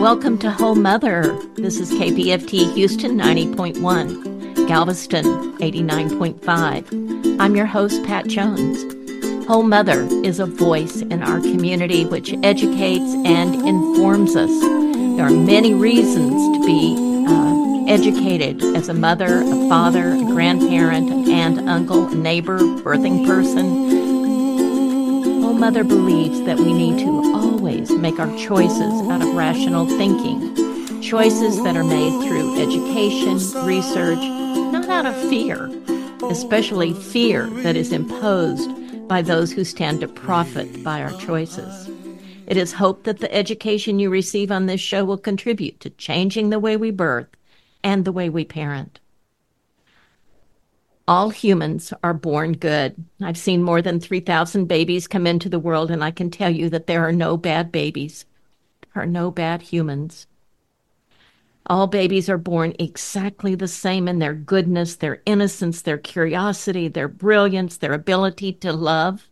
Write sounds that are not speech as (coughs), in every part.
Welcome to Whole Mother. This is KPFT Houston 90.1, Galveston 89.5. I'm your host, Pat Jones. Whole Mother is a voice in our community which educates and informs us. There are many reasons to be uh, educated as a mother, a father, a grandparent, an aunt, uncle, neighbor, birthing person. Whole Mother believes that we need to make our choices out of rational thinking, choices that are made through education, research, not out of fear, especially fear that is imposed by those who stand to profit by our choices. It is hoped that the education you receive on this show will contribute to changing the way we birth and the way we parent. All humans are born good. I've seen more than 3,000 babies come into the world, and I can tell you that there are no bad babies. There are no bad humans. All babies are born exactly the same in their goodness, their innocence, their curiosity, their brilliance, their ability to love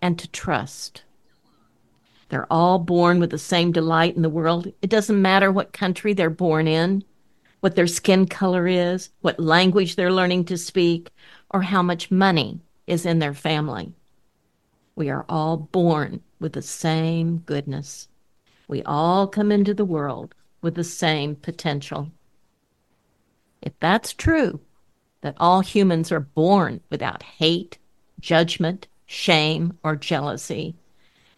and to trust. They're all born with the same delight in the world. It doesn't matter what country they're born in what their skin color is, what language they're learning to speak, or how much money is in their family. We are all born with the same goodness. We all come into the world with the same potential. If that's true, that all humans are born without hate, judgment, shame, or jealousy,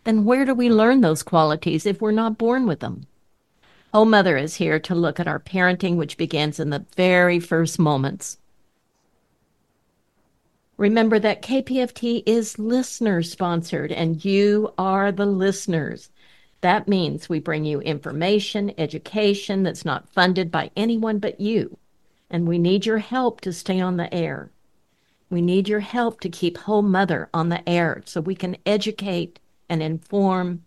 then where do we learn those qualities if we're not born with them? Whole Mother is here to look at our parenting, which begins in the very first moments. Remember that KPFT is listener sponsored, and you are the listeners. That means we bring you information, education that's not funded by anyone but you. And we need your help to stay on the air. We need your help to keep Whole Mother on the air so we can educate and inform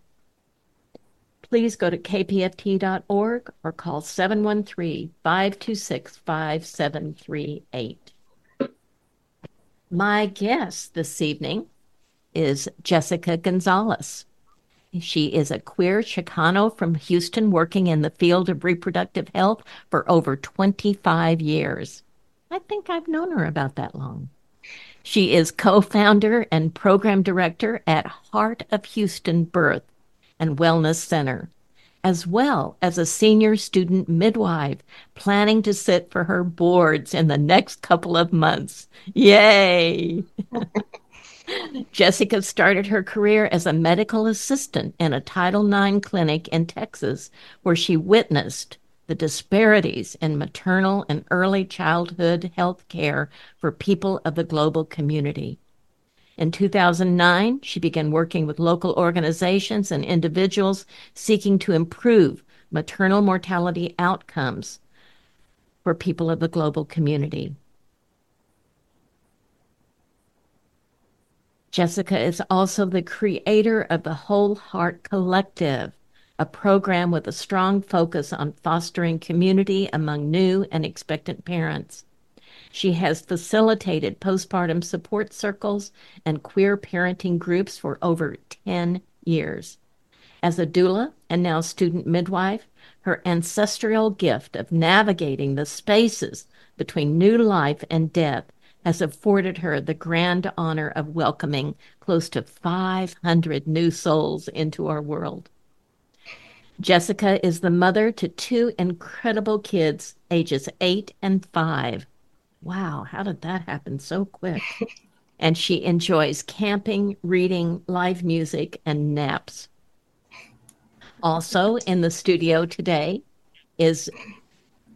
please go to kpft.org or call 713 526 5738. My guest this evening is Jessica Gonzales. She is a queer Chicano from Houston working in the field of reproductive health for over 25 years. I think I've known her about that long. She is co founder and program director at Heart of Houston Birth and Wellness Center, as well as a senior student midwife planning to sit for her boards in the next couple of months. Yay! (laughs) Jessica started her career as a medical assistant in a Title IX clinic in Texas, where she witnessed the disparities in maternal and early childhood health care for people of the global community. In 2009, she began working with local organizations and individuals seeking to improve maternal mortality outcomes for people of the global community. Jessica is also the creator of the Whole Heart Collective, a program with a strong focus on fostering community among new and expectant parents. She has facilitated postpartum support circles and queer parenting groups for over 10 years. As a doula and now student midwife, her ancestral gift of navigating the spaces between new life and death has afforded her the grand honor of welcoming close to 500 new souls into our world. Jessica is the mother to two incredible kids, ages eight and five. Wow, how did that happen so quick? and she enjoys camping, reading, live music, and naps. Also in the studio today is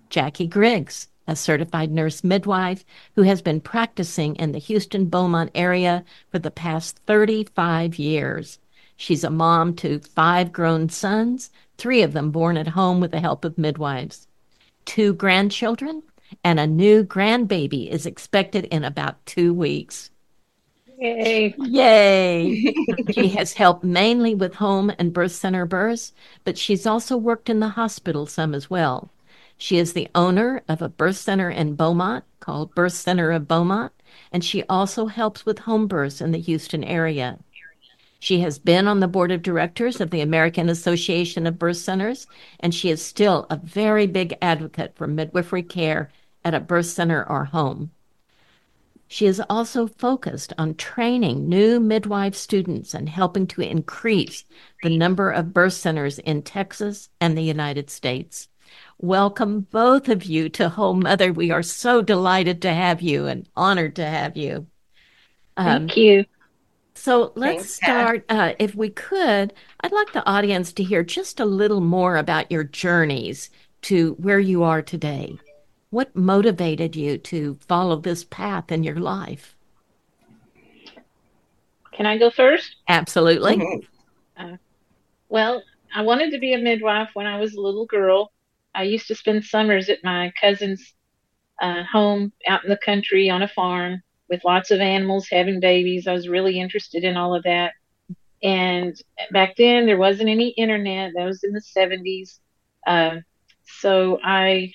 Jackie Griggs, a certified nurse midwife who has been practicing in the Houston Beaumont area for the past 35 years. She's a mom to five grown sons, three of them born at home with the help of midwives, two grandchildren, and a new grandbaby is expected in about two weeks. Yay. Yay. (laughs) she has helped mainly with home and birth center births, but she's also worked in the hospital some as well. She is the owner of a birth center in Beaumont called Birth Center of Beaumont, and she also helps with home births in the Houston area. She has been on the board of directors of the American Association of Birth Centers, and she is still a very big advocate for midwifery care at a birth center or home. She is also focused on training new midwife students and helping to increase the number of birth centers in Texas and the United States. Welcome, both of you, to Whole Mother. We are so delighted to have you and honored to have you. Um, Thank you. So let's Thanks, start. Uh, if we could, I'd like the audience to hear just a little more about your journeys to where you are today. What motivated you to follow this path in your life? Can I go first? Absolutely. Mm-hmm. Uh, well, I wanted to be a midwife when I was a little girl. I used to spend summers at my cousin's uh, home out in the country on a farm with lots of animals having babies. I was really interested in all of that. And back then, there wasn't any internet. That was in the 70s. Uh, so I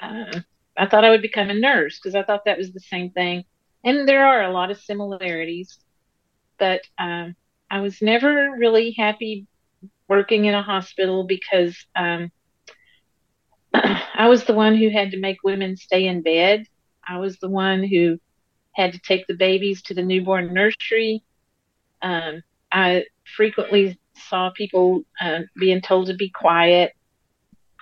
uh, I thought I would become a nurse because I thought that was the same thing. And there are a lot of similarities, but um, I was never really happy working in a hospital because um, (clears throat) I was the one who had to make women stay in bed. I was the one who had to take the babies to the newborn nursery. Um, I frequently saw people uh, being told to be quiet.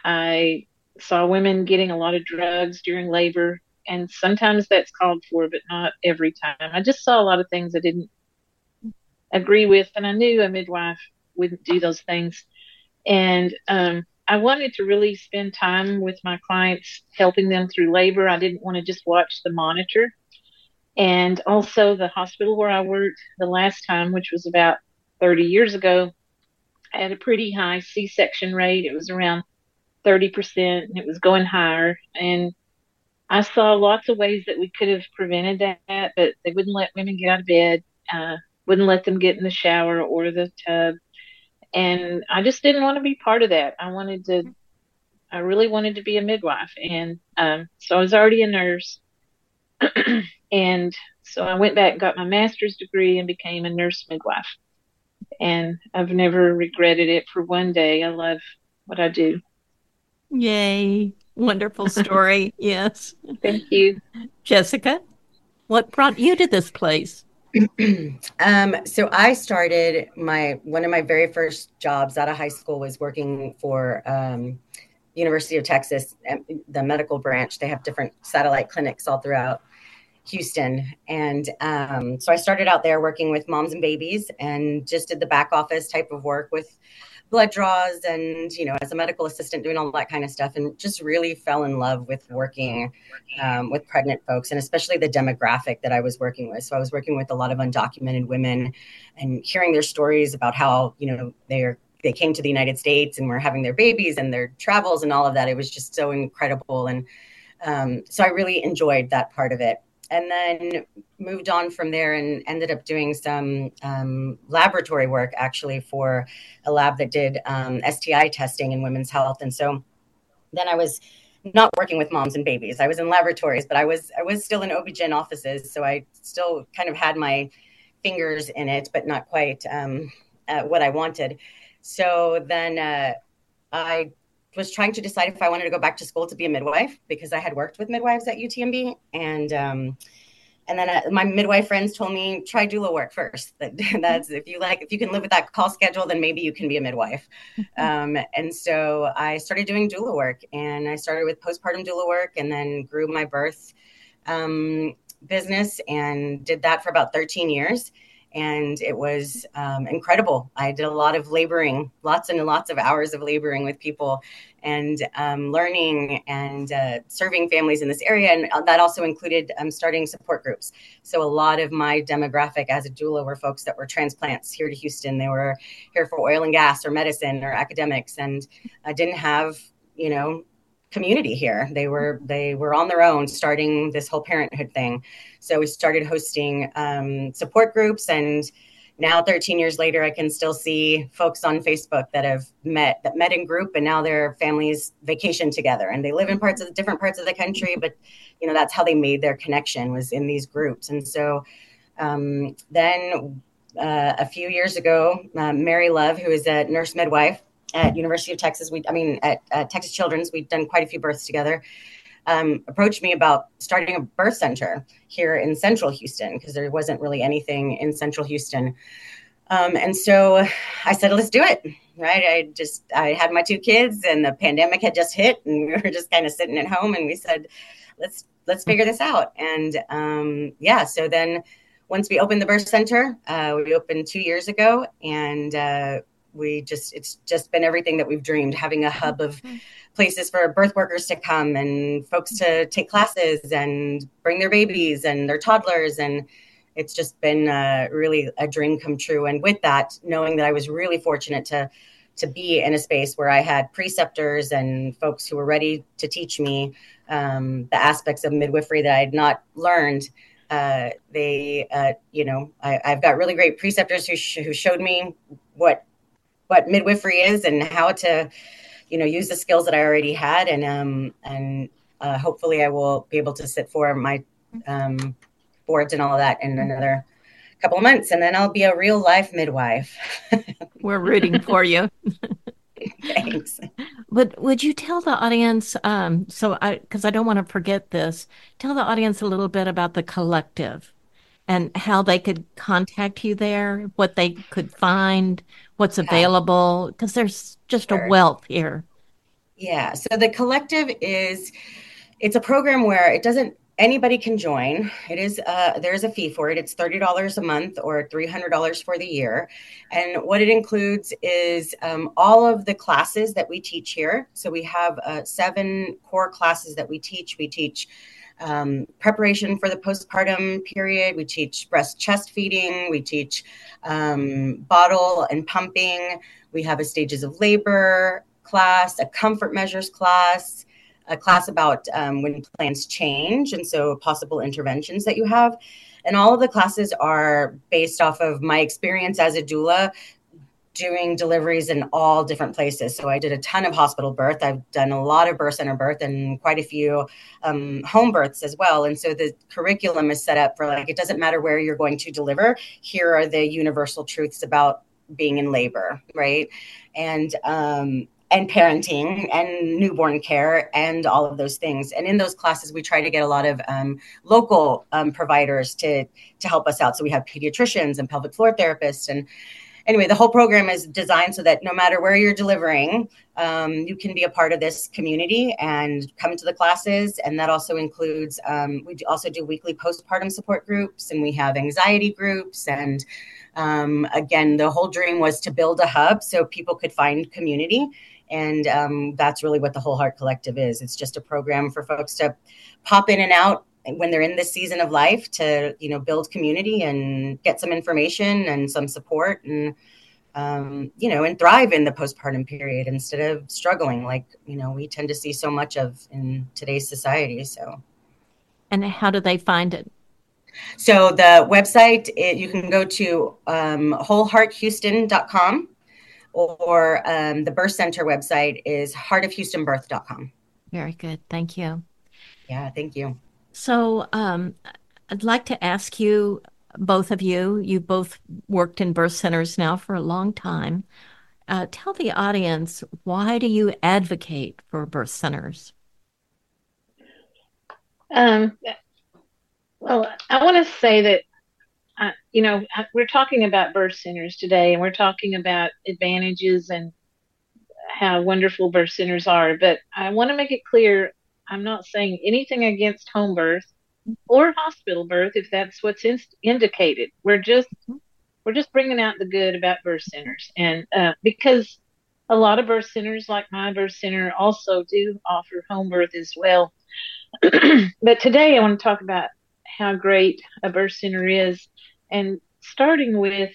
I saw women getting a lot of drugs during labor, and sometimes that's called for, but not every time. I just saw a lot of things I didn't agree with, and I knew a midwife wouldn't do those things. And um, I wanted to really spend time with my clients, helping them through labor. I didn't want to just watch the monitor. And also, the hospital where I worked the last time, which was about 30 years ago, had a pretty high C section rate. It was around 30% and it was going higher. And I saw lots of ways that we could have prevented that, but they wouldn't let women get out of bed, uh, wouldn't let them get in the shower or the tub. And I just didn't want to be part of that. I wanted to, I really wanted to be a midwife. And um, so I was already a nurse. (clears throat) and so I went back and got my master's degree and became a nurse midwife. And I've never regretted it for one day. I love what I do. Yay. Wonderful story. (laughs) yes. Thank you. Jessica, what brought you to this place? (clears throat) um, so I started my one of my very first jobs out of high school was working for um, University of Texas, the medical branch. They have different satellite clinics all throughout Houston, and um, so I started out there working with moms and babies, and just did the back office type of work with blood draws and you know as a medical assistant doing all that kind of stuff and just really fell in love with working um, with pregnant folks and especially the demographic that i was working with. So i was working with a lot of undocumented women and hearing their stories about how you know they're they came to the united states and were having their babies and their travels and all of that. It was just so incredible. And um, so i really enjoyed that part of it and then moved on from there and ended up doing some um, laboratory work actually for a lab that did um, STI testing in women's health. And so then I was not working with moms and babies. I was in laboratories, but I was I was still in OB-GYN offices, so I still kind of had my fingers in it, but not quite um, uh, what I wanted. So then uh, I was trying to decide if I wanted to go back to school to be a midwife because I had worked with midwives at UTMB, and um, and then uh, my midwife friends told me try doula work first. (laughs) That that's if you like, if you can live with that call schedule, then maybe you can be a midwife. (laughs) um, and so I started doing doula work, and I started with postpartum doula work, and then grew my birth um, business and did that for about 13 years and it was um, incredible. I did a lot of laboring, lots and lots of hours of laboring with people and um, learning and uh, serving families in this area. And uh, that also included um, starting support groups. So a lot of my demographic as a doula were folks that were transplants here to Houston. They were here for oil and gas or medicine or academics and I didn't have, you know, community here. They were they were on their own starting this whole parenthood thing. So we started hosting um, support groups, and now 13 years later, I can still see folks on Facebook that have met that met in group, and now their families vacation together, and they live in parts of different parts of the country, but you know that's how they made their connection was in these groups, and so um, then uh, a few years ago, uh, Mary Love, who is a nurse midwife at University of Texas, we, I mean, at Texas Children's, we've done quite a few births together. Um, approached me about starting a birth center here in Central Houston because there wasn't really anything in Central Houston. Um, and so I said, let's do it. Right. I just, I had my two kids and the pandemic had just hit and we were just kind of sitting at home and we said, let's, let's figure this out. And um, yeah, so then once we opened the birth center, uh, we opened two years ago and uh, we just, it's just been everything that we've dreamed, having a hub of places for birth workers to come and folks to take classes and bring their babies and their toddlers and it's just been uh, really a dream come true. And with that, knowing that I was really fortunate to to be in a space where I had preceptors and folks who were ready to teach me um, the aspects of midwifery that I had not learned. Uh, they, uh, you know, I, have got really great preceptors who, sh- who showed me what what midwifery is and how to, you know, use the skills that I already had, and um, and uh, hopefully I will be able to sit for my um, boards and all of that in another couple of months, and then I'll be a real life midwife. (laughs) We're rooting for you. Thanks. But would you tell the audience? Um, so I, because I don't want to forget this, tell the audience a little bit about the collective and how they could contact you there, what they could find, what's available, because there's just sure. a wealth here. Yeah. So the collective is it's a program where it doesn't anybody can join. It is uh, there's a fee for it. It's thirty dollars a month or three hundred dollars for the year, and what it includes is um, all of the classes that we teach here. So we have uh, seven core classes that we teach. We teach. Um, preparation for the postpartum period. We teach breast chest feeding. We teach um, bottle and pumping. We have a stages of labor class, a comfort measures class, a class about um, when plans change and so possible interventions that you have. And all of the classes are based off of my experience as a doula doing deliveries in all different places. So I did a ton of hospital birth. I've done a lot of birth center birth and quite a few um, home births as well. And so the curriculum is set up for like, it doesn't matter where you're going to deliver. Here are the universal truths about being in labor, right? And um, and parenting and newborn care and all of those things. And in those classes, we try to get a lot of um, local um, providers to to help us out. So we have pediatricians and pelvic floor therapists and anyway, the whole program is designed so that no matter where you're delivering, um, you can be a part of this community and come to the classes. And that also includes, um, we also do weekly postpartum support groups and we have anxiety groups. And um, again, the whole dream was to build a hub so people could find community and um, that's really what the Whole Heart Collective is. It's just a program for folks to pop in and out when they're in this season of life to you know build community and get some information and some support and um, you know and thrive in the postpartum period instead of struggling like you know we tend to see so much of in today's society so and how do they find it so the website it, you can go to um, wholehearthouston.com or um, the birth center website is heartofhoustonbirth.com. Very good. Thank you. Yeah, thank you. So um, I'd like to ask you, both of you, you both worked in birth centers now for a long time. Uh, tell the audience why do you advocate for birth centers? Um, well, I want to say that uh, you know, we're talking about birth centers today, and we're talking about advantages and how wonderful birth centers are. But I want to make it clear I'm not saying anything against home birth or hospital birth if that's what's in- indicated. We're just we're just bringing out the good about birth centers, and uh, because a lot of birth centers, like my birth center, also do offer home birth as well. (clears throat) but today I want to talk about how great a birth center is and starting with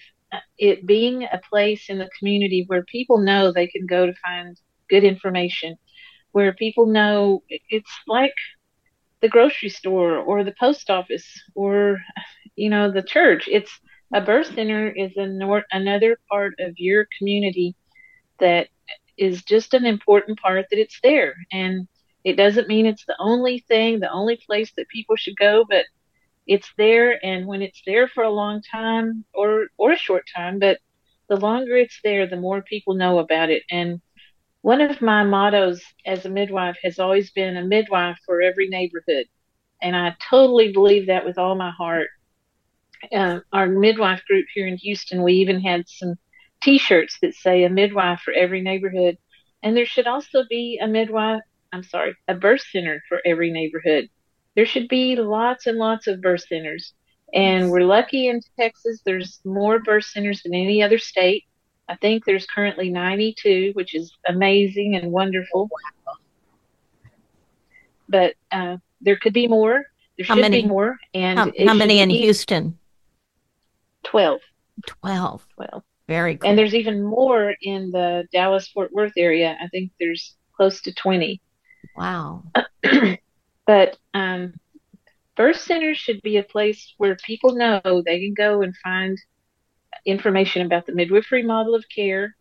it being a place in the community where people know they can go to find good information, where people know it's like the grocery store or the post office or you know the church. It's a birth center is a nor- another part of your community that is just an important part that it's there and it doesn't mean it's the only thing the only place that people should go but it's there, and when it's there for a long time or or a short time, but the longer it's there, the more people know about it. And one of my mottos as a midwife has always been a midwife for every neighborhood. And I totally believe that with all my heart. Uh, our midwife group here in Houston, we even had some t shirts that say a midwife for every neighborhood. And there should also be a midwife, I'm sorry, a birth center for every neighborhood. There should be lots and lots of birth centers. And we're lucky in Texas, there's more birth centers than any other state. I think there's currently 92, which is amazing and wonderful. But uh, there could be more. There How should many? be more. And How, how many in Houston? 12. 12. 12. Very cool. And there's even more in the Dallas Fort Worth area. I think there's close to 20. wow. (clears throat) But um, birth centers should be a place where people know they can go and find information about the midwifery model of care,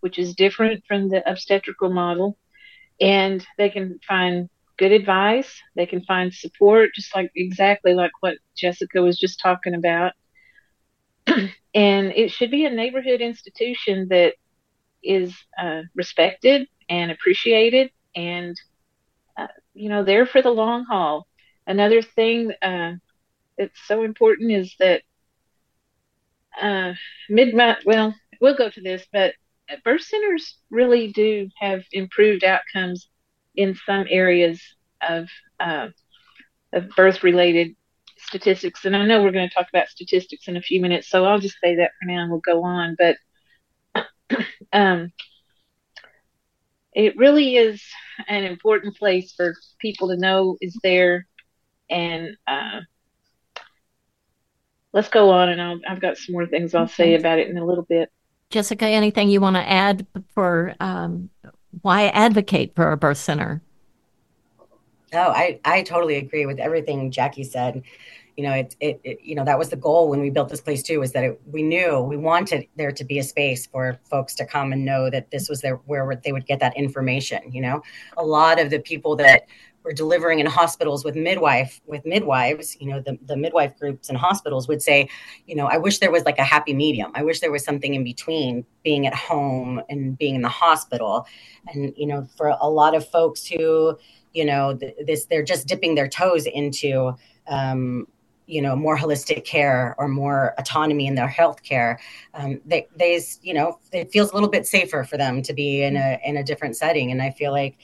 which is different from the obstetrical model. And they can find good advice. They can find support, just like exactly like what Jessica was just talking about. (clears throat) and it should be a neighborhood institution that is uh, respected and appreciated and uh, you know there for the long haul another thing uh, that's so important is that uh, midnight well we'll go to this but birth centers really do have improved outcomes in some areas of uh, of birth related statistics. And i know we're going to talk about statistics in a few minutes so i'll just say that for now and we'll go on. But (coughs) um, it really is an important place for people to know is there and uh, let's go on and I'll, i've got some more things i'll say about it in a little bit Jessica, anything you want to add for um, why advocate for a birth center? Oh, I, I totally agree with everything Jackie said. You know, it, it, it you know, that was the goal when we built this place too, is that it, we knew we wanted there to be a space for folks to come and know that this was their, where they would get that information. You know, a lot of the people that were delivering in hospitals with midwife, with midwives, you know, the, the midwife groups and hospitals would say, you know, I wish there was like a happy medium. I wish there was something in between being at home and being in the hospital. And, you know, for a lot of folks who, you know th- this they're just dipping their toes into um, you know more holistic care or more autonomy in their health care um, they they you know it feels a little bit safer for them to be in a in a different setting and i feel like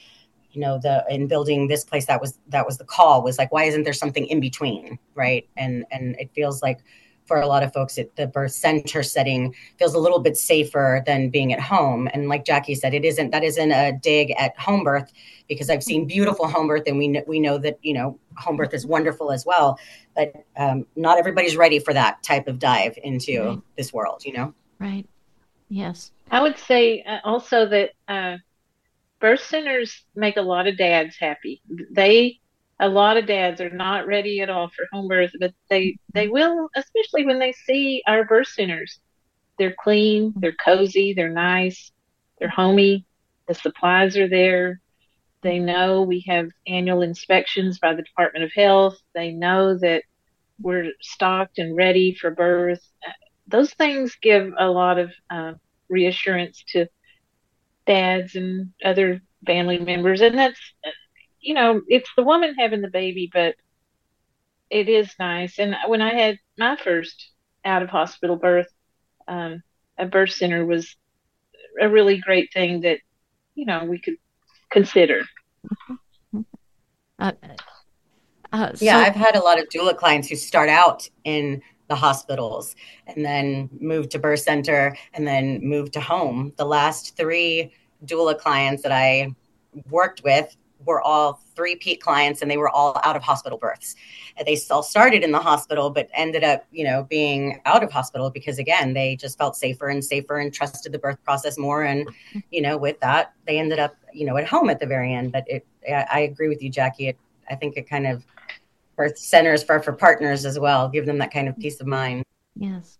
you know the in building this place that was that was the call was like why isn't there something in between right and and it feels like for a lot of folks it, the birth center setting feels a little bit safer than being at home and like jackie said it isn't that isn't a dig at home birth because i've seen beautiful home birth and we know, we know that you know home birth is wonderful as well but um, not everybody's ready for that type of dive into Right. this world you know Right. Yes. i would say uh, also that uh, birth centers make a lot of dads happy. They a lot of dads are not ready at all for home birth but they they will especially when they see our birth centers. They're clean they're cozy they're nice they're homey the supplies are there. They know we have annual inspections by the department of health. They know that we're stocked and ready for birth. Those things give a lot of uh, reassurance to dads and other family members. And that's uh, you know it's the woman having the baby but it is nice. And when i had my first out of hospital birth um, a birth center was a really great thing that you know we could consider. Uh, uh, yeah i've had a lot of doula clients who start out in the hospitals and then moved to birth center and then moved to home. The last three doula clients that i worked with were all three peat clients and they were all out of hospital births. They all started in the hospital but ended up you know being out of hospital because again they just felt safer and safer and trusted the birth process more. And you know with that they ended up you know at home at the very end. But it i, I agree with you jackie. It, i think it kind of birth centers for for partners as well give them that kind of peace of mind Yes.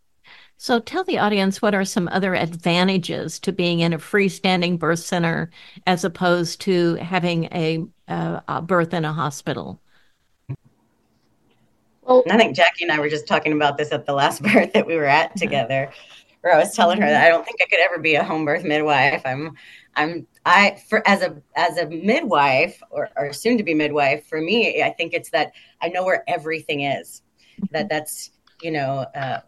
So tell the audience what are some other advantages to being in a freestanding birth center as opposed to having a, uh, a birth in a hospital? Well, I think Jackie and I were just talking about this at the last (laughs) birth that we were at together, where I was telling her that I don't think I could ever be a home birth midwife. I'm, I'm, I for as a as a midwife or, or soon to be midwife for me, I think it's that I know where everything is. That mm-hmm. that's you know uh,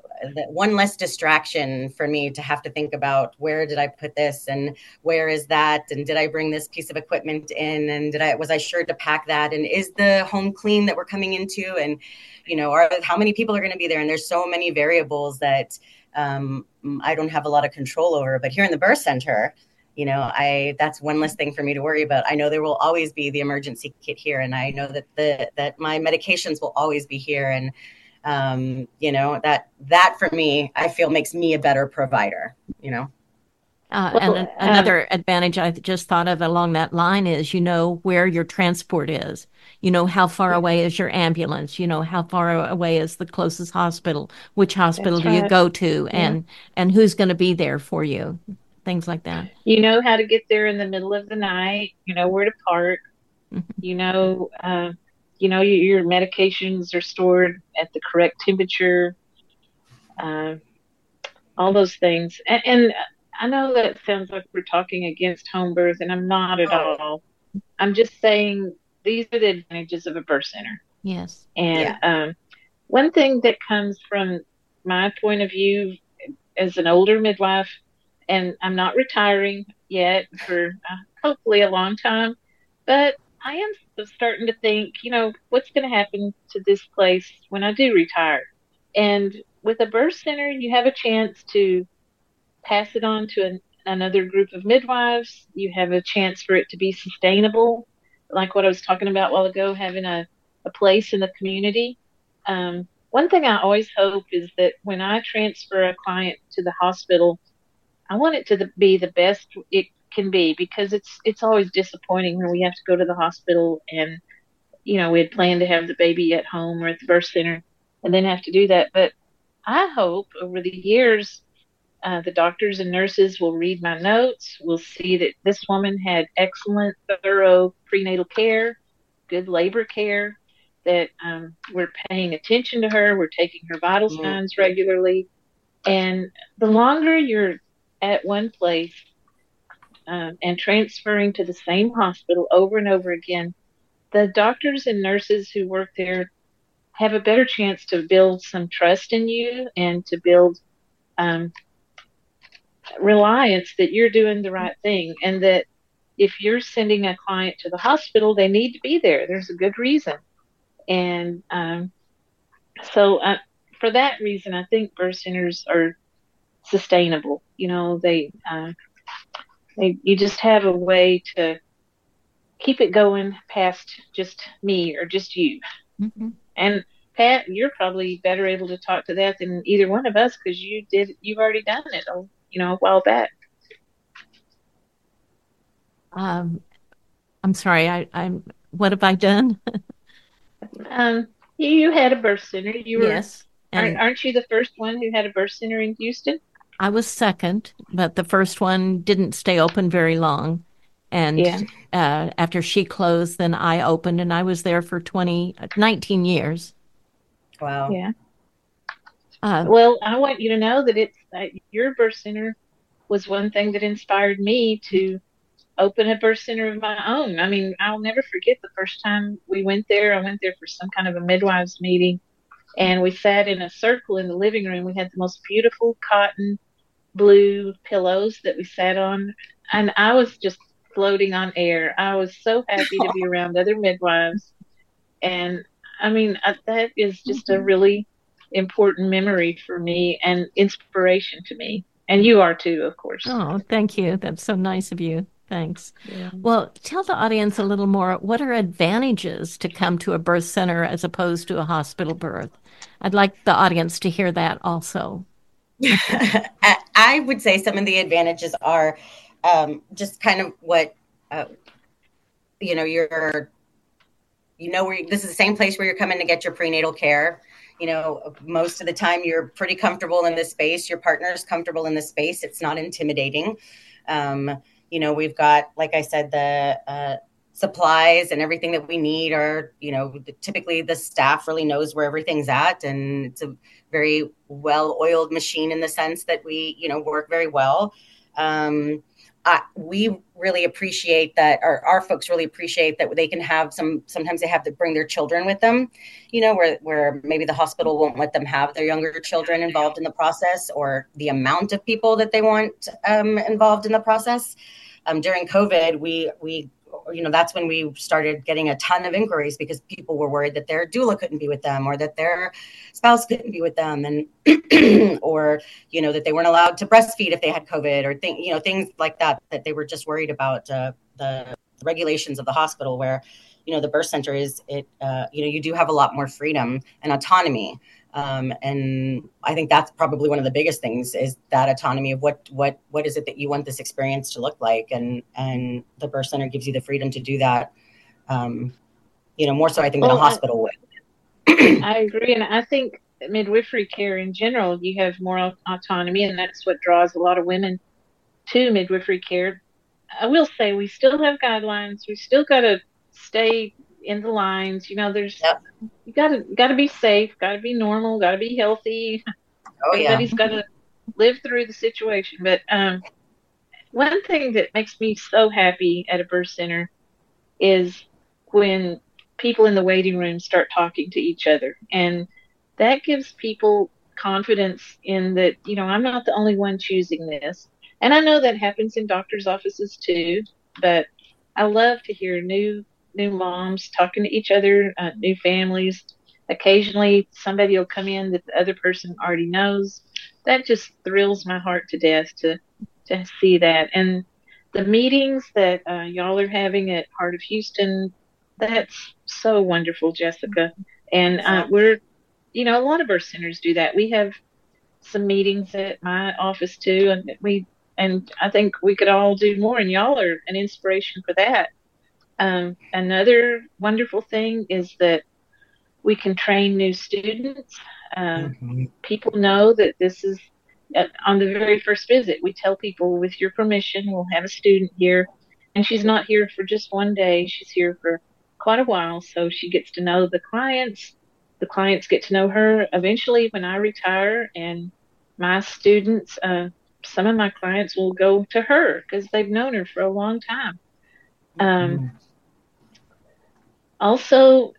one less distraction for me to have to think about where did I put this and where is that? And did I bring this piece of equipment in? And did I was I sure to pack that? And is the home clean that we're coming into? And you know are how many people are going to be there? And there's so many variables that um, I don't have a lot of control over. But here in the birth center you know i that's one less thing for me to worry about i know there will always be the emergency kit here and i know that the that my medications will always be here and um, you know that that for me i feel makes me a better provider you know uh, well, and a, another um, advantage I just thought of along that line is you know where your transport is. You know how far away is your ambulance. You know how far away is the closest hospital. Which hospital do right. you go to, yeah. and and who's going to be there for you. Things like that. You know how to get there in the middle of the night. You know where to park. Mm-hmm. You know uh, you know your, medications are stored at the correct temperature uh, all those things and, and, i know that sounds like we're talking against home birth and i'm not at oh. all i'm just saying these are the advantages of a birth center yes and yeah. um, one thing that comes from my point of view as an older midwife and i'm not retiring yet for uh, hopefully a long time but I am starting to think, you know, what's going to happen to this place when I do retire? And with a birth center, you have a chance to pass it on to an, another group of midwives. You have a chance for it to be sustainable, like what I was talking about a while ago, having a, a place in the community. Um, one thing I always hope is that when I transfer a client to the hospital, I want it to be the best it can be because it's it's always disappointing when we have to go to the hospital and you know we had planned to have the baby at home or at the birth center and then have to do that but i hope over the years uh, the doctors and nurses will read my notes will see that this woman had excellent thorough prenatal care good labor care that um, we're paying attention to her we're taking her vital mm-hmm. signs regularly and the longer you're at one place um, and transferring to the same hospital over and over again, the doctors and nurses who work there have a better chance to build some trust in you and to build um, reliance that you're doing the right thing and that if you're sending a client to the hospital, they need to be there. There's a good reason. And um, so, uh, for that reason, I think birth centers are sustainable. You know, they uh, you just have a way to keep it going past just me or just you. Mm-hmm. And Pat, you're probably better able to talk to that than either one of us because you did. You've already done it, you know, a while back. Um, I'm sorry. I, I'm. What have I done? um, you had a birth center. You were. Yes. Aren't, aren't you the first one who had a birth center in Houston? I was second, but the first one didn't stay open very long. And yeah. uh, after she closed, then I opened and I was there for 20, 19 years. Wow. Yeah. Uh, well, I want you to know that it's uh, your birth center was one thing that inspired me to open a birth center of my own. I mean, I'll never forget the first time we went there. I went there for some kind of a midwives meeting, and we sat in a circle in the living room. We had the most beautiful cotton blue pillows that we sat on, and I was just floating on air. I was so happy to be (laughs) around other midwives, and I mean uh, that is just a mm-hmm. really important memory for me and inspiration to me. And you are too, of course. Oh, thank you. That's so nice of you. Thanks. Yeah. Well, tell the audience a little more. What are advantages to come to a birth center as opposed to a hospital birth? I'd like the audience to hear that also. (laughs) I would say some of the advantages are um, just kind of what uh, you know. You're you know where you, this is the same place where you're coming to get your prenatal care. You know, most of the time you're pretty comfortable in this space. Your partner is comfortable in this space. It's not intimidating. Um, you know, we've got, like I said, the uh, supplies and everything that we need are, you know, typically the staff really knows where everything's at. And it's a very well oiled machine in the sense that we, you know, work very well. Um, I, we really appreciate that our, our folks really appreciate that they can have some sometimes they have to bring their children with them you know where where maybe the hospital won't let them have their younger children involved in the process or the amount of people that they want um, involved in the process um, during covid we we you know that's when we started getting a ton of inquiries because people were worried that their doula couldn't be with them or that their spouse couldn't be with them and (clears throat) or you know that they weren't allowed to breastfeed if they had covid or thing you know things like that that they were just worried about uh, the regulations of the hospital where you know the birth center is it uh, you know you do have a lot more freedom and autonomy um, and I think that's probably one of the biggest things is that autonomy of what what what is it that you want this experience to look like, and and the birth center gives you the freedom to do that. Um, you know, more so I think well, than a hospital would. I agree, and I think midwifery care in general, you have more autonomy, and that's what draws a lot of women to midwifery care. I will say we still have guidelines. We still got to stay in the lines. You know, there's yep. you gotta gotta be safe, gotta be normal, gotta be healthy. Oh, Everybody's yeah. gotta live through the situation. But um, one thing that makes me so happy at a birth center is when people in the waiting room start talking to each other, and that gives people confidence in that you know I'm not the only one choosing this. And I know that happens in doctors' offices too, but I love to hear new new moms talking to each other, uh, new families. Occasionally, somebody will come in that the other person already knows. That just thrills my heart to death to to see that. And the meetings that uh, y'all are having at Heart of Houston, that's so wonderful, Jessica. And uh, we're, you know, a lot of our centers do that. We have some meetings at my office too, and we and I think we could all do more. And y'all are an inspiration for that. Um, another wonderful thing is that we can train new students. Um, mm-hmm. People know that this is uh, on the very first visit. We tell people, with your permission, we'll have a student here, and she's not here for just one day. She's here for quite a while, so she gets to know the clients. The clients get to know her. Eventually, when I retire, and my students, uh, some of my clients will go to her because they've known her for a long time. Um, mm-hmm also,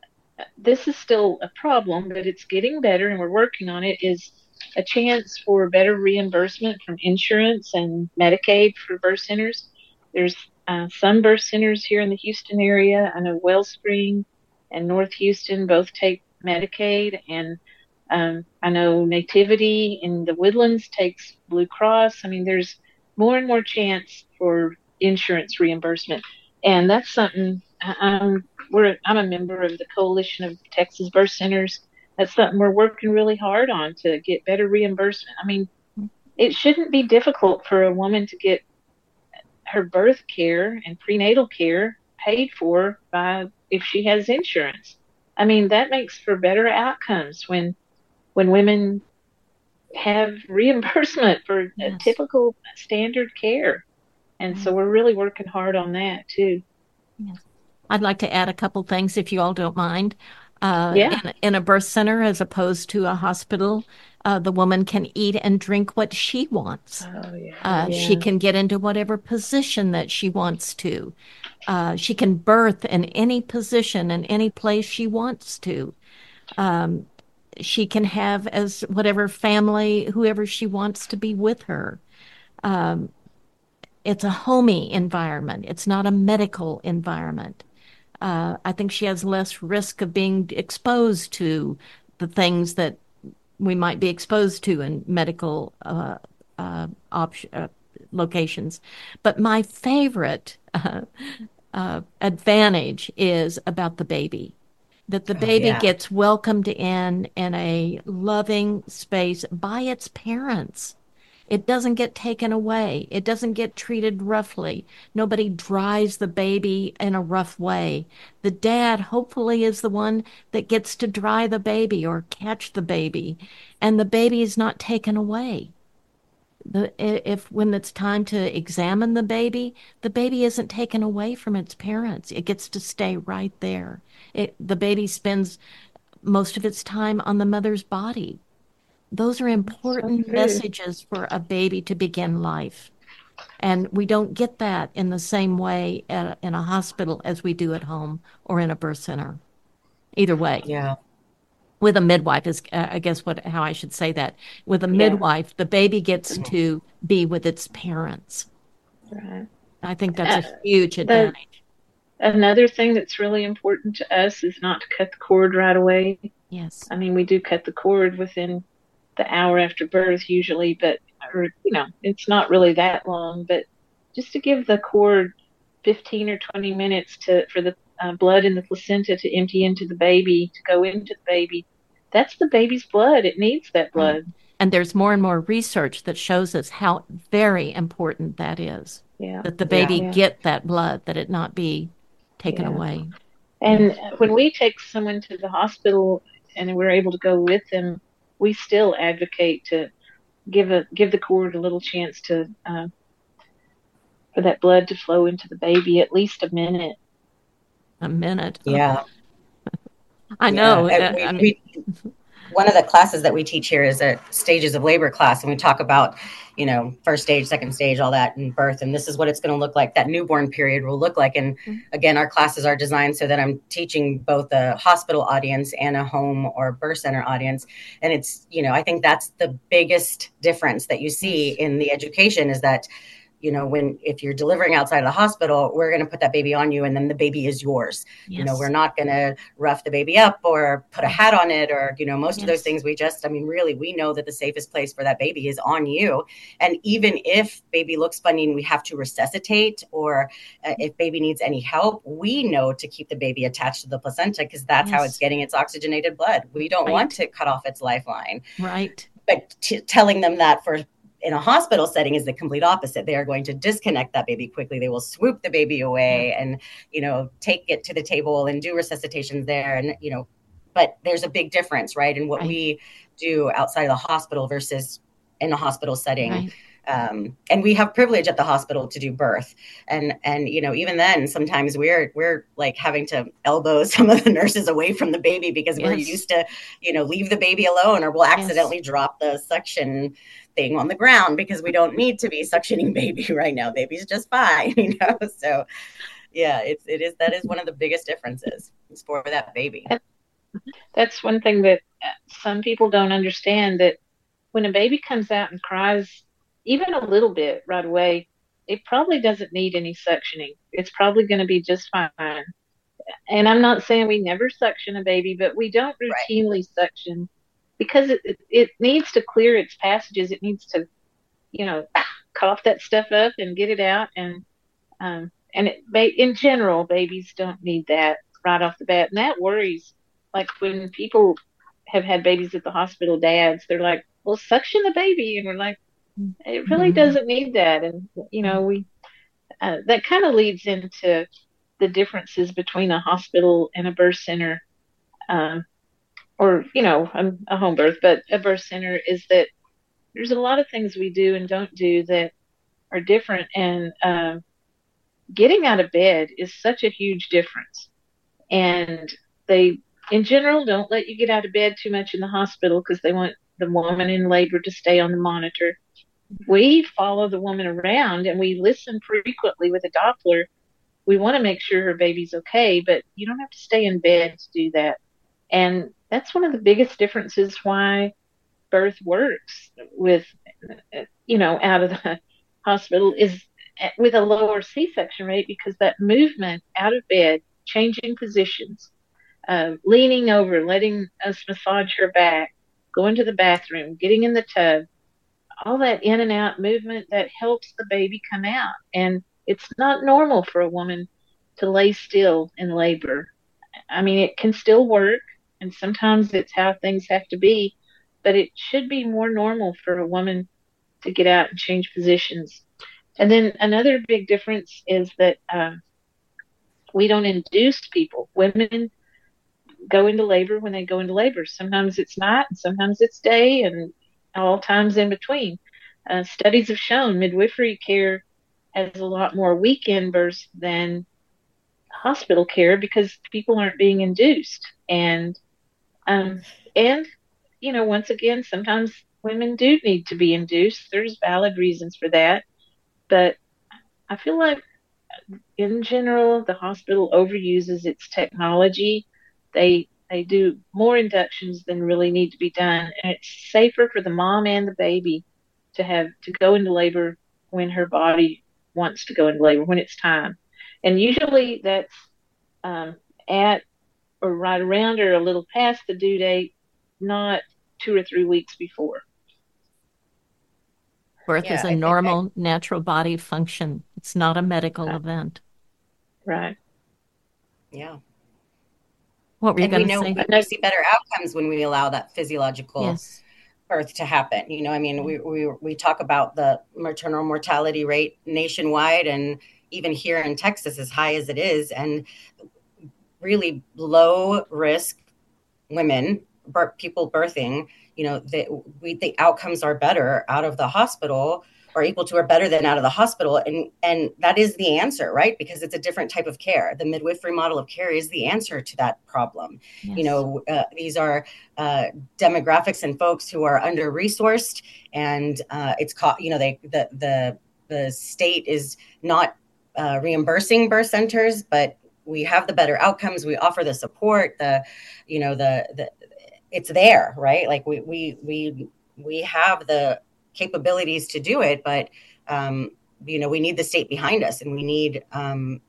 this is still a problem, but it's getting better and we're working on it. Is a chance for better reimbursement from insurance and Medicaid for birth centers. There's uh, some birth centers here in the Houston area. I know Wellspring and North Houston both take Medicaid, and um, I know Nativity in the Woodlands takes Blue Cross. I mean, there's more and more chance for insurance reimbursement, and that's something I'm we're I'm a member of the Coalition of Texas Birth Centers. That's something we're working really hard on to get better reimbursement. I mean, it shouldn't be difficult for a woman to get her birth care and prenatal care paid for by if she has insurance. I mean, that makes for better outcomes when when women have (laughs) reimbursement for yes. typical standard care. And so we're really working hard on that too. Yes. I'd like to add a couple things if you all don't mind. Uh, yeah. In, in, a birth center as opposed to a hospital, uh, the woman can eat and drink what she wants. Oh, yeah. Uh, yeah. She can get into whatever position that she wants to. Uh, she can birth in any position in any place she wants to. Um, she can have as whatever family, whoever she wants to be with her. Um, it's a homey environment. It's not a medical environment. Uh, I think she has less risk of being exposed to the things that we might be exposed to in medical uh, uh, op- uh, locations. But my favorite (laughs) uh, uh, advantage is about the baby. That the oh, baby oh, yeah. gets welcomed in in a loving space by its parents. It doesn't get taken away. It doesn't get treated roughly. Nobody dries the baby in a rough way. The dad hopefully is the one that gets to dry the baby or catch the baby, and the baby is not taken away. the if when it's time to examine the baby, the baby isn't taken away from its parents. It gets to stay right there. It the baby spends most of its time on the mother's body. Those are important so messages for a baby to begin life. And we don't get that in the same way at, in a hospital as we do at home or in a birth center. Either way. Yeah. With a midwife is, uh, I guess, what how I should say that. With a midwife, the baby gets mm-hmm. to be with its parents. Right. I think that's uh, a huge advantage. The, another thing that's really important to us is not to cut the cord right away. Yes. I mean, we do cut the cord within the hour after birth usually, but or you know, it's not really that long, but just to give the cord 15 or 20 minutes to for the uh, blood in the placenta to empty into the baby, to go into the baby. That's the baby's blood. It needs that blood. And there's more and more research that shows us how very important that is. Yeah. That the baby yeah, yeah. get that blood, that it not be taken yeah. away. And when we take someone to the hospital and we're able to go with them, we still advocate to give a give the cord a little chance to uh, for that blood to flow into the baby at least a minute. A minute. Yeah. (laughs) I know. Yeah. Uh, we, we, one of the classes that we teach here is a stages of labor class, and we talk about, you know, first stage, second stage, all that, and birth, and this is what it's going to look like. That newborn period will look like. And mm-hmm. again, our classes are designed so that I'm teaching both a hospital audience and a home or birth center audience. And it's, you know, I think that's the biggest difference that you see in the education is that you know when if you're delivering outside of the hospital we're going to put that baby on you and then the baby is yours yes. you know we're not going to rough the baby up or put a hat on it or you know most yes. of those things we just i mean really we know that the safest place for that baby is on you and even if baby looks funny and we have to resuscitate or uh, if baby needs any help we know to keep the baby attached to the placenta because that's yes. how it's getting its oxygenated blood we don't right. want to cut off its lifeline right but t- telling them that for in a hospital setting is the complete opposite. They are going to disconnect that baby quickly. They will swoop the baby away and, you know, take it to the table and do resuscitations there. And, you know, but there's a big difference, right? In what right. we do outside of the hospital versus in a hospital setting. Right. Um, and we have privilege at the hospital to do birth and and you know even then sometimes we're we're like having to elbow (laughs) some of the nurses away from the baby because yes. we're used to you know leave the baby alone or we'll accidentally yes. drop the suction thing on the ground because we don't need to be suctioning (laughs) baby right now. Baby's just fine, (laughs) you know. So yeah, it's it is that is one of the biggest differences for that baby. That's one thing that uh, some people don't understand that when a baby comes out and cries even a little bit right away, it probably doesn't need any suctioning. It's probably going to be just fine. And I'm not saying we never suction a baby, but we don't routinely right. suction because it, it, it needs to clear its passages. It needs to, you know, (laughs) cough that stuff up and get it out. And um, and it, in general, babies don't need that right off the bat, and that worries. Like when people have had babies at the hospital, dads, they're like, "Well, suction the baby," and we're like, "It really mm-hmm. doesn't need that." And you know, we uh, that kind of leads into the differences between a hospital and a birth center. Um, or you know a, a home birth but a birth center is that there's a lot of things we do and don't do that are different. And um, getting out of bed is such a huge difference. And they in general don't let you get out of bed too much in the hospital because they want the woman in labor to stay on the monitor. We follow the woman around and we listen frequently with a doppler. We want to make sure her baby's okay but you don't have to stay in bed to do that. And that's one of the biggest differences why birth works with, you know, out of the hospital is with a lower C-section rate because that movement out of bed, changing positions, uh, leaning over, letting us massage her back, going to the bathroom, getting in the tub, all that in and out movement that helps the baby come out. And it's not normal for a woman to lay still in labor. I mean, it can still work and sometimes it's how things have to be but it should be more normal for a woman to get out and change positions. And then another big difference is that um, we don't induce people. Women go into labor when they go into labor. Sometimes it's night and sometimes it's day and all times in between. Uh, studies have shown midwifery care has a lot more weekend births than hospital care because people aren't being induced. And um, and you know once again sometimes women do need to be induced. There's valid reasons for that. But i feel like in general the hospital overuses its technology. They they do more inductions than really need to be done. And it's safer for the mom and the baby to have to go into labor when her body wants to go into labor when it's time. And usually that's um, at or right around or a little past the due date, not two or three weeks before. Birth yeah, is a I normal, I, natural body function. It's not a medical right. event. Right. Yeah. What were you going to say? We see better outcomes when we allow that physiological yes. birth to happen. You know, I mean, we, we we talk about the maternal mortality rate nationwide, and even here in Texas, as high as it is, and really low risk women, people birthing, you know, that we think outcomes are better out of the hospital or equal to or better than out of the hospital and and that is the answer right? Because it's a different type of care. The midwifery model of care is the answer to that problem. Yes. you know uh, these are uh, demographics and folks who are under resourced and uh, it's caught you know they the the the state is not uh, reimbursing birth centers, but we have the better outcomes. We offer the support, the, you know, the, the it's there, right? Like we, we, we, we have the capabilities to do it, but, um, you know, we need the state behind us and we need, um,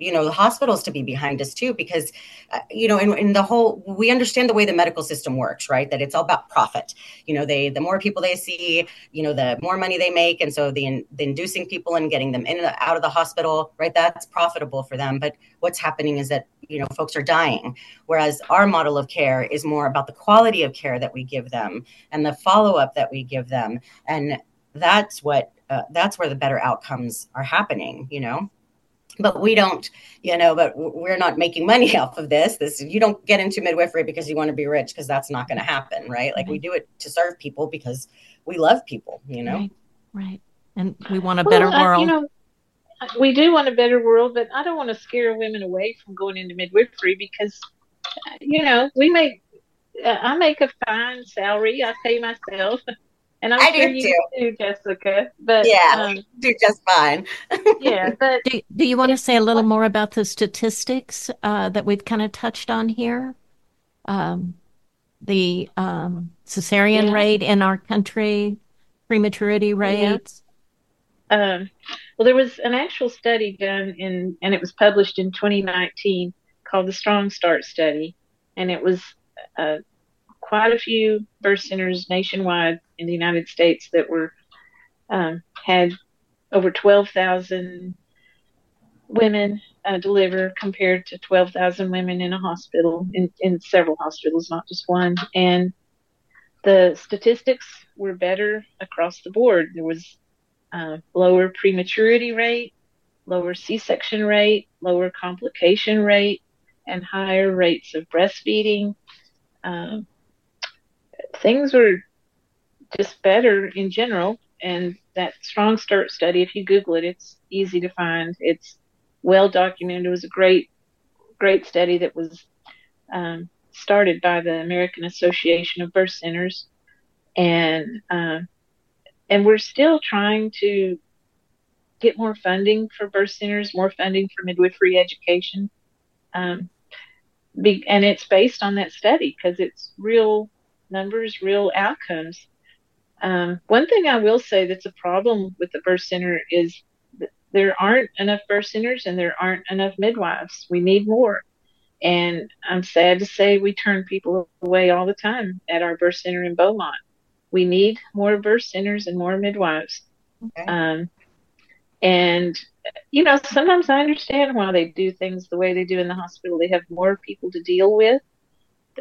you know the hospitals to be behind us too because uh, you know in, in the whole we understand the way the medical system works right? That it's all about profit. You know they the more people they see you know the more money they make and so the, the inducing people and getting them in and out of the hospital right? That's profitable for them but what's happening is that you know folks are dying. Whereas our model of care is more about the quality of care that we give them and the follow-up that we give them and that's what uh, that's where the better outcomes are happening you know but we don't you know but we're not making money (laughs) off of this. This you don't get into midwifery because you want to be rich because that's not going to happen right? Like we do it to serve people because we love people you know? Right, right. and we want a better well, world. you know we do want a better world but i don't want to scare women away from going into midwifery because uh, you know we make uh, i make a fine salary i pay myself (laughs) and I'm I sure you too. do, Jessica. But yeah, um, do just fine. (laughs) yeah, but do, do you want to say a little more about the statistics uh, that we've kind of touched on here? Um, the um, cesarean yeah. rate in our country, prematurity rates. Yeah. Um, well, there was an actual study done in, and it was published in 2019 called the Strong Start Study, and it was uh, quite a few birth centers nationwide in the United States that were um, had over 12,000 women uh, deliver compared to 12,000 women in a hospital in, in several hospitals, not just one. And the statistics were better across the board. There was uh, lower prematurity rate, lower C-section rate, lower complication rate, and higher rates of breastfeeding. Um, things were just better in general. And that strong start study, if you Google it, it's easy to find. It's well documented. It was a great, great study that was um, started by the American Association of Birth Centers, and uh, and we're still trying to get more funding for birth centers, more funding for midwifery education. Um, be, and it's based on that study because it's real numbers, real outcomes. Um, one thing I will say that's a problem with the birth center is there aren't enough birth centers and there aren't enough midwives. We need more. And I'm sad to say we turn people away all the time at our birth center in Beaumont. We need more birth centers and more midwives. Okay. Um, and, you know, sometimes I understand why they do things the way they do in the hospital. They have more people to deal with.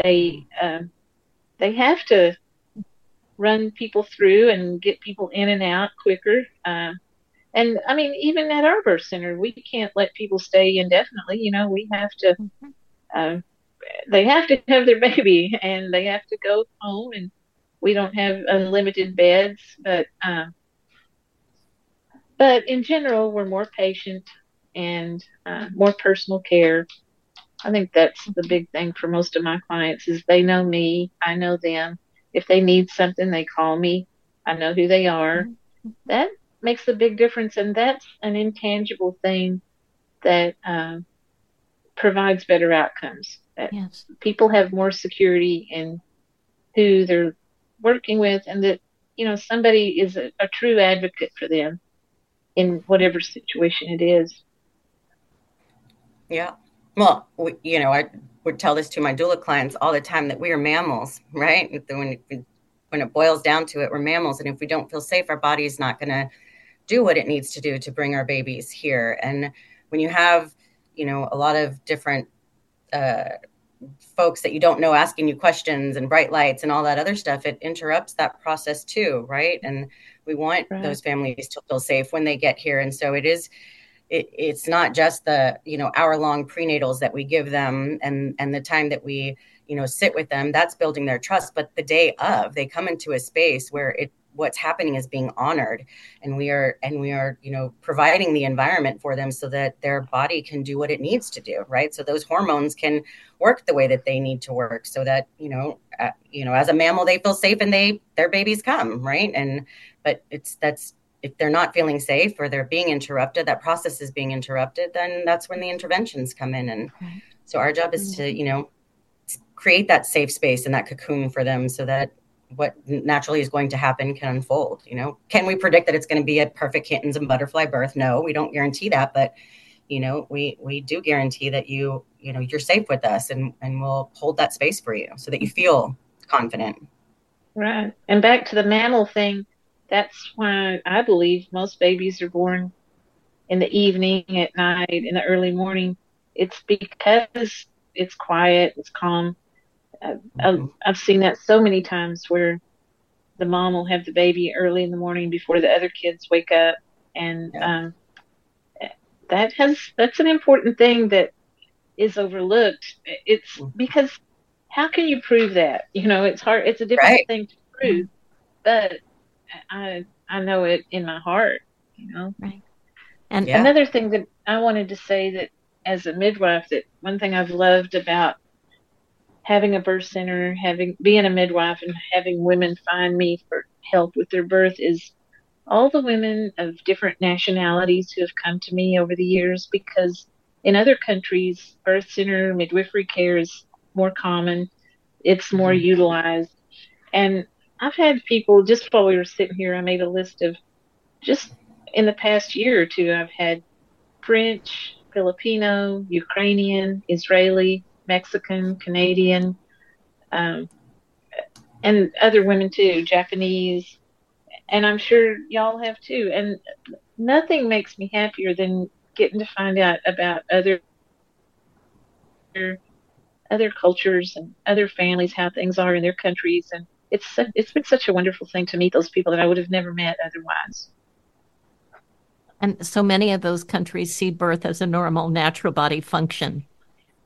They, um, they have to run people through and get people in and out quicker. Uh, and I mean, even at our birth center, we can't let people stay indefinitely. You know, we have to. Uh, they have to have their baby, and they have to go home and we don't have unlimited beds, but um, but in general, we're more patient and uh, more personal care. I think that's the big thing for most of my clients is they know me, I know them. If they need something, they call me. I know who they are. Mm-hmm. That makes a big difference, and that's an intangible thing that uh, provides better outcomes. That yes. people have more security in who they're working with, and that you know somebody is a, a true advocate for them in whatever situation it is. Yeah. Well, we, you know, I would tell this to my doula clients all the time that we are mammals, right? When it, when it boils down to it, we're mammals, and if we don't feel safe, our body is not going to do what it needs to do to bring our babies here. And when you have, you know, a lot of different uh, folks that you don't know asking you questions and bright lights and all that other stuff, it interrupts that process too, right? And we want right. those families to feel safe when they get here. And so it is it, it's not just the you know hour long prenatals that we give them and and the time that we you know sit with them that's building their trust. But the day of they come into a space where it what's happening is being honored. And we are and we are you know providing the environment for them so that their body can do what it needs to do right? So those hormones can work the way that they need to work so that you know uh, you know as a mammal they feel safe and they their babies come right? And but it's that's if they're not feeling safe or they're being interrupted, that process is being interrupted, then that's when the interventions come in. And so our job is to, mm-hmm. you know, create that safe space and that cocoon for them so that what naturally is going to happen can unfold. You know, can we predict that it's going to be a perfect kittens and butterfly birth? No, we don't guarantee that, but you know, we we do guarantee that you, you know, you're safe with us and and we'll hold that space for you so that you feel confident. Right. And back to the mammal thing, that's why I believe most babies are born in the evening, at night, in the early morning. It's because it's quiet, it's calm. I've, mm-hmm. I've seen that so many times where the mom will have the baby early in the morning before the other kids wake up, and um, that has that's an important thing that is overlooked. It's mm-hmm. because how can you prove that? You know, it's hard. It's a different right. thing to prove, but I I know it in my heart, you know. Right. And yeah. another thing that I wanted to say that as a midwife, that one thing I've loved about having a birth center, having being a midwife, and having women find me for help with their birth is all the women of different nationalities who have come to me over the years because in other countries birth center midwifery care is more common it's more mm-hmm. utilized and I've had people just while we were sitting here, I made a list of just in the past year or two, I've had French, Filipino, Ukrainian, Israeli, Mexican, Canadian, um, and other women too, Japanese, and I'm sure y'all have too. And nothing makes me happier than getting to find out about other other cultures and other families, how things are in their countries, and it's it's been such a wonderful thing to meet those people that I would have never met otherwise. And so many of those countries see birth as a normal, natural body function.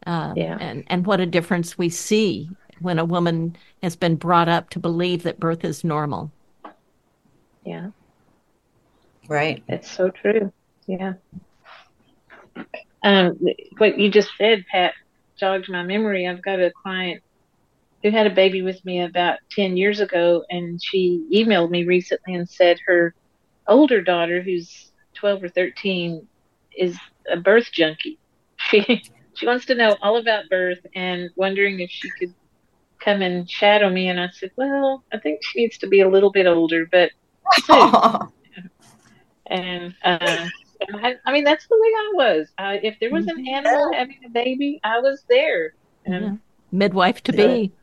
Uh, yeah. And, and what a difference we see when a woman has been brought up to believe that birth is normal. Yeah. Right. It's so true. Yeah. Um, what you just said, Pat, jogged my memory. I've got a client who had a baby with me about 10 years ago, and she emailed me recently and said her older daughter, who's 12 or 13, is a birth junkie. (laughs) She she wants to know all about birth and wondering if she could come and shadow me. And I said, well, I think she needs to be a little bit older, but (laughs) and uh, I, I, mean that's the way I was. Uh, if there was an mm-hmm. animal having a baby, I was there. Midwife to be.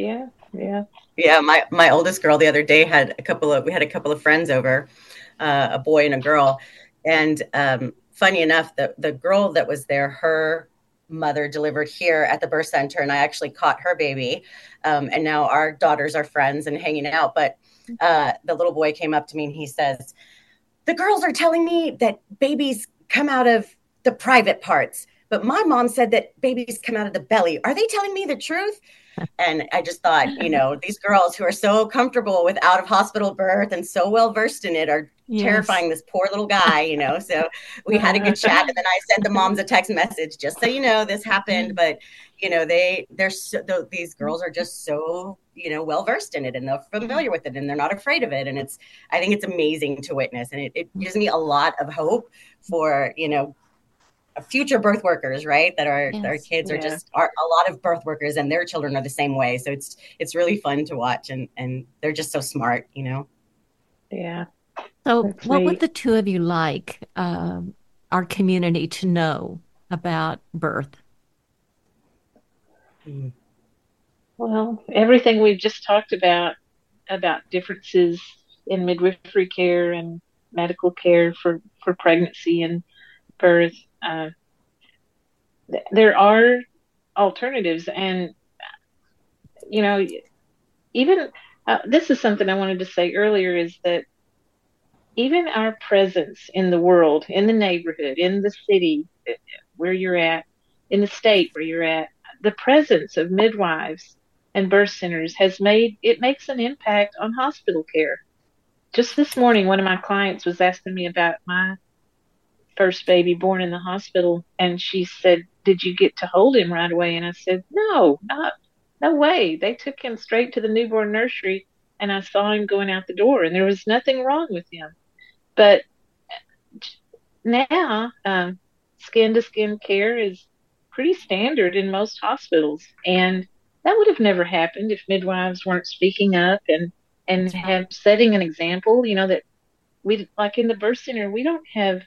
Yeah, yeah. Yeah, my my oldest girl the other day had a couple of we had a couple of friends over, uh, a boy and a girl, and um, funny enough, the the girl that was there, her mother delivered here at the birth center, and I actually caught her baby, um, and now our daughters are friends and hanging out. But uh, the little boy came up to me and he says, "The girls are telling me that babies come out of the private parts." but my mom said that babies come out of the belly. Are they telling me the truth? And I just thought, you know, (laughs) these girls who are so comfortable with out of hospital birth and so well versed in it are yes. terrifying this poor little guy, you know. So we had a good (laughs) chat, and then I sent the moms a text message just so you know this happened. Mm-hmm. But you know, they they're so, these girls are just so you know well versed in it and they're familiar with it and they're not afraid of it. And it's I think it's amazing to witness, and it, it mm-hmm. gives me a lot of hope for you know future birth workers right? That our yes. our kids are just are a lot of birth workers and their children are the same way. So it's it's really fun to watch and and they're just so smart you know? Yeah. So That's what would the two of you like um, our community to know about birth? Hmm. well everything we've just talked about about differences in midwifery care and medical care for for pregnancy and birth uh, th- there are alternatives, and you know, even uh, this is something I wanted to say earlier is that even our presence in the world, in the neighborhood, in the city where you're at, in the state where you're at, the presence of midwives and birth centers has made it makes an impact on hospital care. Just this morning, one of my clients was asking me about my first baby born in the hospital and she said did you get to hold him right away? And i said no not no way. They took him straight to the newborn nursery and i saw him going out the door and there was nothing wrong with him. But now um, skin to skin care is pretty standard in most hospitals and that would have never happened if midwives weren't speaking up and and have setting an example you know that we like in the birth center we don't have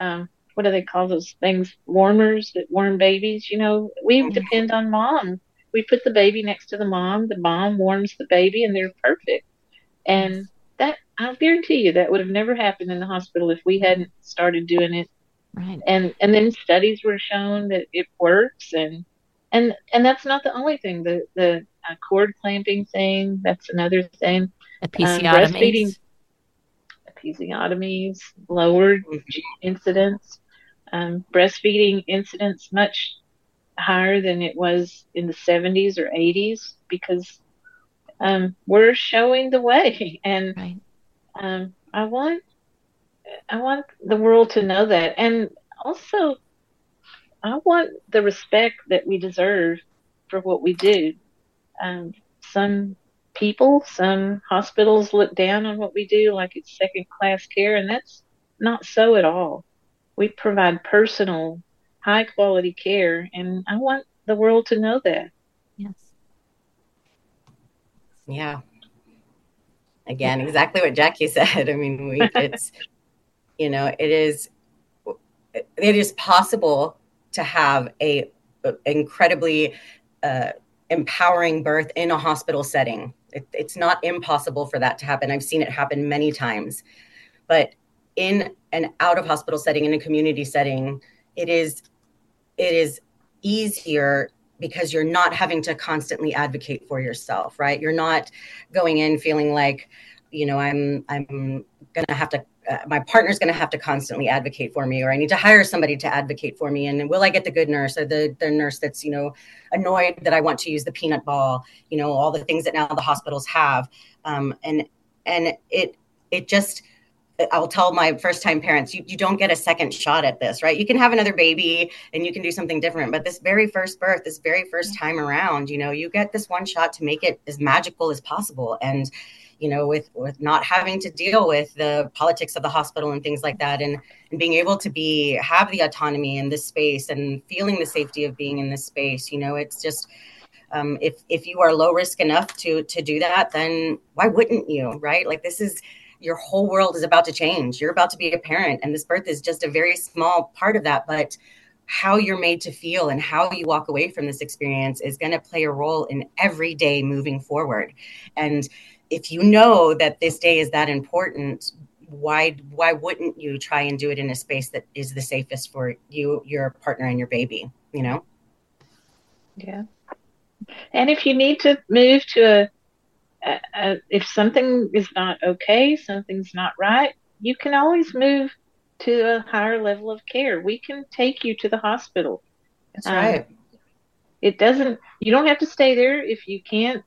um, what do they call those things? Warmers that warm babies. You know, we mm-hmm. depend on mom. We put the baby next to the mom. The mom warms the baby, and they're perfect. And that I'll guarantee you that would have never happened in the hospital if we hadn't started doing it. Right. And and then studies were shown that it works, and and and that's not the only thing. The the uh, cord clamping thing. That's another thing. Episiotomies. Um, breastfeeding episiotomies, lowered incidence, um, breastfeeding incidence much higher than it was in the 70s or 80s because um, we're showing the way, (laughs) and right. um, I want I want the world to know that, and also I want the respect that we deserve for what we do. Um, some people. Some hospitals look down on what we do like it's second class care, and that's not so at all. We provide personal, high quality care, and I want the world to know that. Yes. Yeah. Again, exactly what Jackie (laughs) said. I mean, we, it's, (laughs) you know, it is, it is possible to have a, a incredibly uh, empowering birth in a hospital setting it, it's not impossible for that to happen. I've seen it happen many times. But in an out of hospital setting, in a community setting, it is it is easier because you're not having to constantly advocate for yourself, right? You're not going in feeling like, you know, I'm I'm gonna have to uh, my partner's going to have to constantly advocate for me or i need to hire somebody to advocate for me and will i get the good nurse or the, the nurse that's you know annoyed that i want to use the peanut ball you know all the things that now the hospitals have um, and and it it just I'll tell my first time parents, you, you don't get a second shot at this, right? You can have another baby and you can do something different. But this very first birth, this very first time around, you know, you get this one shot to make it as magical as possible. And you know with with not having to deal with the politics of the hospital and things like that and and being able to be have the autonomy in this space and feeling the safety of being in this space you know it's just um, if if you are low risk enough to to do that then why wouldn't you right? Like this is your whole world is about to change. You're about to be a parent and this birth is just a very small part of that but how you're made to feel and how you walk away from this experience is going to play a role in every day moving forward. And if you know that this day is that important why why wouldn't you try and do it in a space that is the safest for you your partner and your baby you know? Yeah. And if you need to move to a, a, a if something is not okay something's not right you can always move to a higher level of care we can take you to the hospital That's right. Um, it doesn't. You don't have to stay there if you can't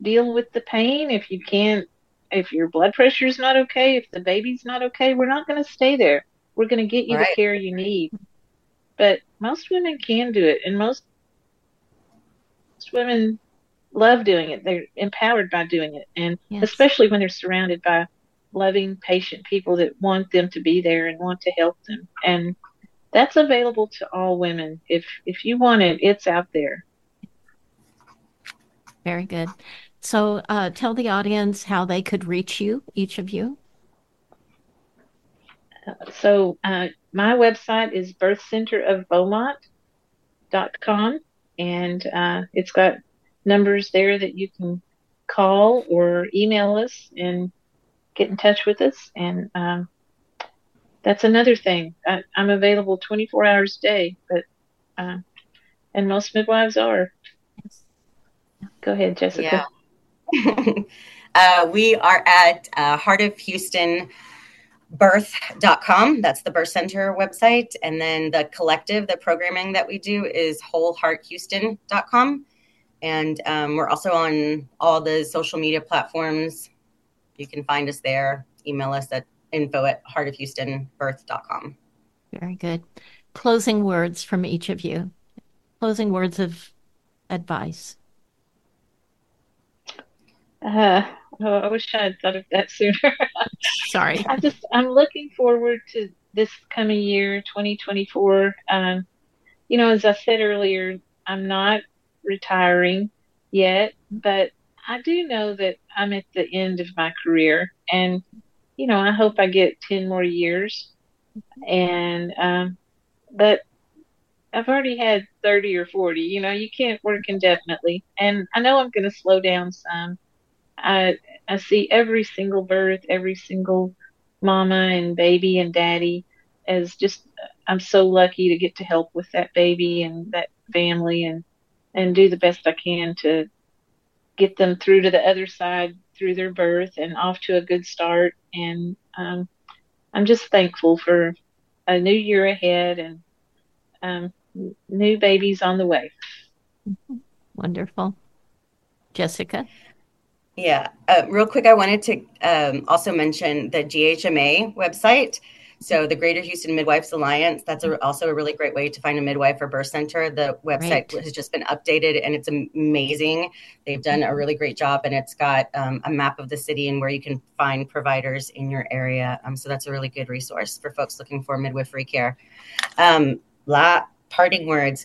deal with the pain. If you can't, if your blood pressure is not okay, if the baby's not okay, we're not going to stay there. We're going to get you right. the care you need. But most women can do it, and most women love doing it. They're empowered by doing it, and yes. especially when they're surrounded by loving, patient people that want them to be there and want to help them. And that's available to all women. If if you want it, it's out there. Very good. So, uh, tell the audience how they could reach you, each of you. Uh, so, uh, my website is birthcenterofbeaumont.com, and uh, it's got numbers there that you can call or email us and get in touch with us. And um, that's another thing. I, am available 24 hours a day, but uh, and most midwives are. Go ahead, Jessica. Yeah. (laughs) uh, we are at uh, Heart of Houston birth.com that's the birth center website and then the collective the programming that we do is wholehearthouston.com and um, we're also on all the social media platforms you can find us there email us at info at heartofhoustonbirth.com very good closing words from each of you closing words of advice uh, oh, I wish I had thought of that sooner. (laughs) Sorry. I just I'm looking forward to this coming year, 2024. Um, you know, as I said earlier, I'm not retiring yet, but I do know that I'm at the end of my career, and you know, I hope I get 10 more years. And um, but I've already had 30 or 40. You know, you can't work indefinitely, and I know I'm going to slow down some I I see every single birth, every single mama and baby and daddy as just I'm so lucky to get to help with that baby and that family and and do the best I can to get them through to the other side through their birth and off to a good start and um, I'm just thankful for a new year ahead and um, new babies on the way. Wonderful. Jessica? Yeah. Uh, real quick, I wanted to um, also mention the GHMA website. So the Greater Houston Midwives Alliance, that's a, also a really great way to find a midwife or birth center. The website right. has just been updated and it's amazing. They've done a really great job and it's got um, a map of the city and where you can find providers in your area. Um, so that's a really good resource for folks looking for midwifery care. Um, la- parting words.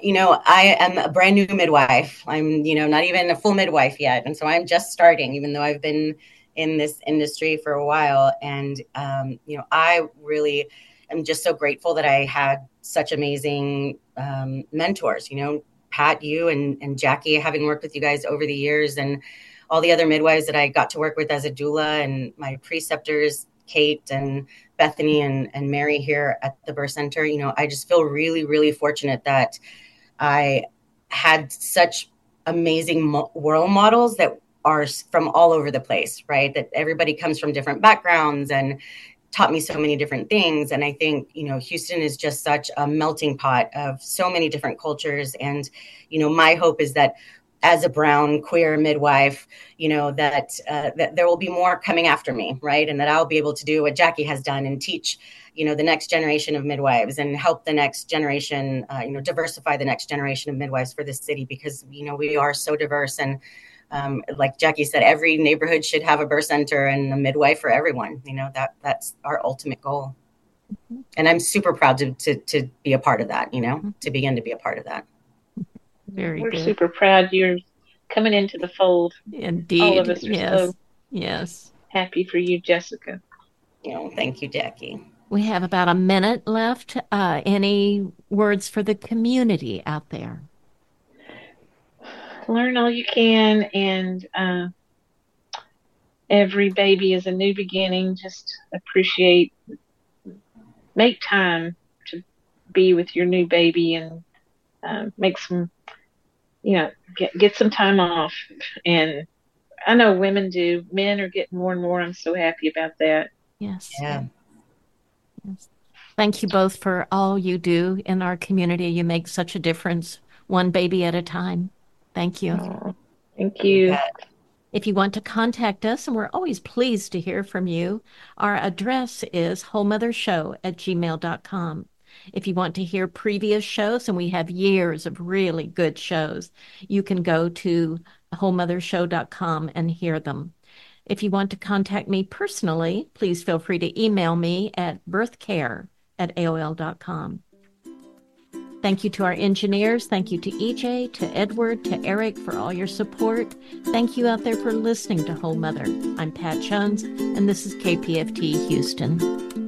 You know, I am a brand new midwife. I'm, you know, not even a full midwife yet. And so I'm just starting, even though I've been in this industry for a while. And, um, you know, I really am just so grateful that I had such amazing um, mentors, you know, Pat, you and, and Jackie, having worked with you guys over the years and all the other midwives that I got to work with as a doula and my preceptors, Kate and Bethany and, and Mary here at the birth center, you know, I just feel really, really fortunate that I had such amazing role models that are from all over the place, right? That everybody comes from different backgrounds and taught me so many different things. And I think, you know, Houston is just such a melting pot of so many different cultures. And, you know, my hope is that as a brown queer midwife, you know that uh, that there will be more coming after me, right? And that I'll be able to do what Jackie has done and teach, you know, the next generation of midwives and help the next generation, uh, you know, diversify the next generation of midwives for this city because you know we are so diverse and. Um, like Jackie said, every neighborhood should have a birth center and a midwife for everyone. You know that that's our ultimate goal, mm-hmm. and I'm super proud to, to to be a part of that. You know, mm-hmm. to begin to be a part of that. Very We're good. super proud you're coming into the fold. Indeed. All of us are yes. so yes. happy for you, Jessica. Oh, thank you, Jackie. We have about a minute left. Uh, any words for the community out there? Learn all you can, and uh, every baby is a new beginning. Just appreciate, make time to be with your new baby and uh, make some you know, get get some time off. And I know women do. Men are getting more and more. I'm so happy about that. Yes. Yeah. Yes. Thank you both for all you do in our community. You make such a difference, one baby at a time. Thank you. Oh, thank you. If you want to contact us, and we're always pleased to hear from you, our address is wholemothershow at gmail.com. If you want to hear previous shows, and we have years of really good shows, you can go to wholemothershow.com and hear them. If you want to contact me personally, please feel free to email me at birthcare at AOL.com. Thank you to our engineers. Thank you to EJ, to Edward, to Eric for all your support. Thank you out there for listening to Whole Mother. I'm Pat Jones, and this is KPFT Houston.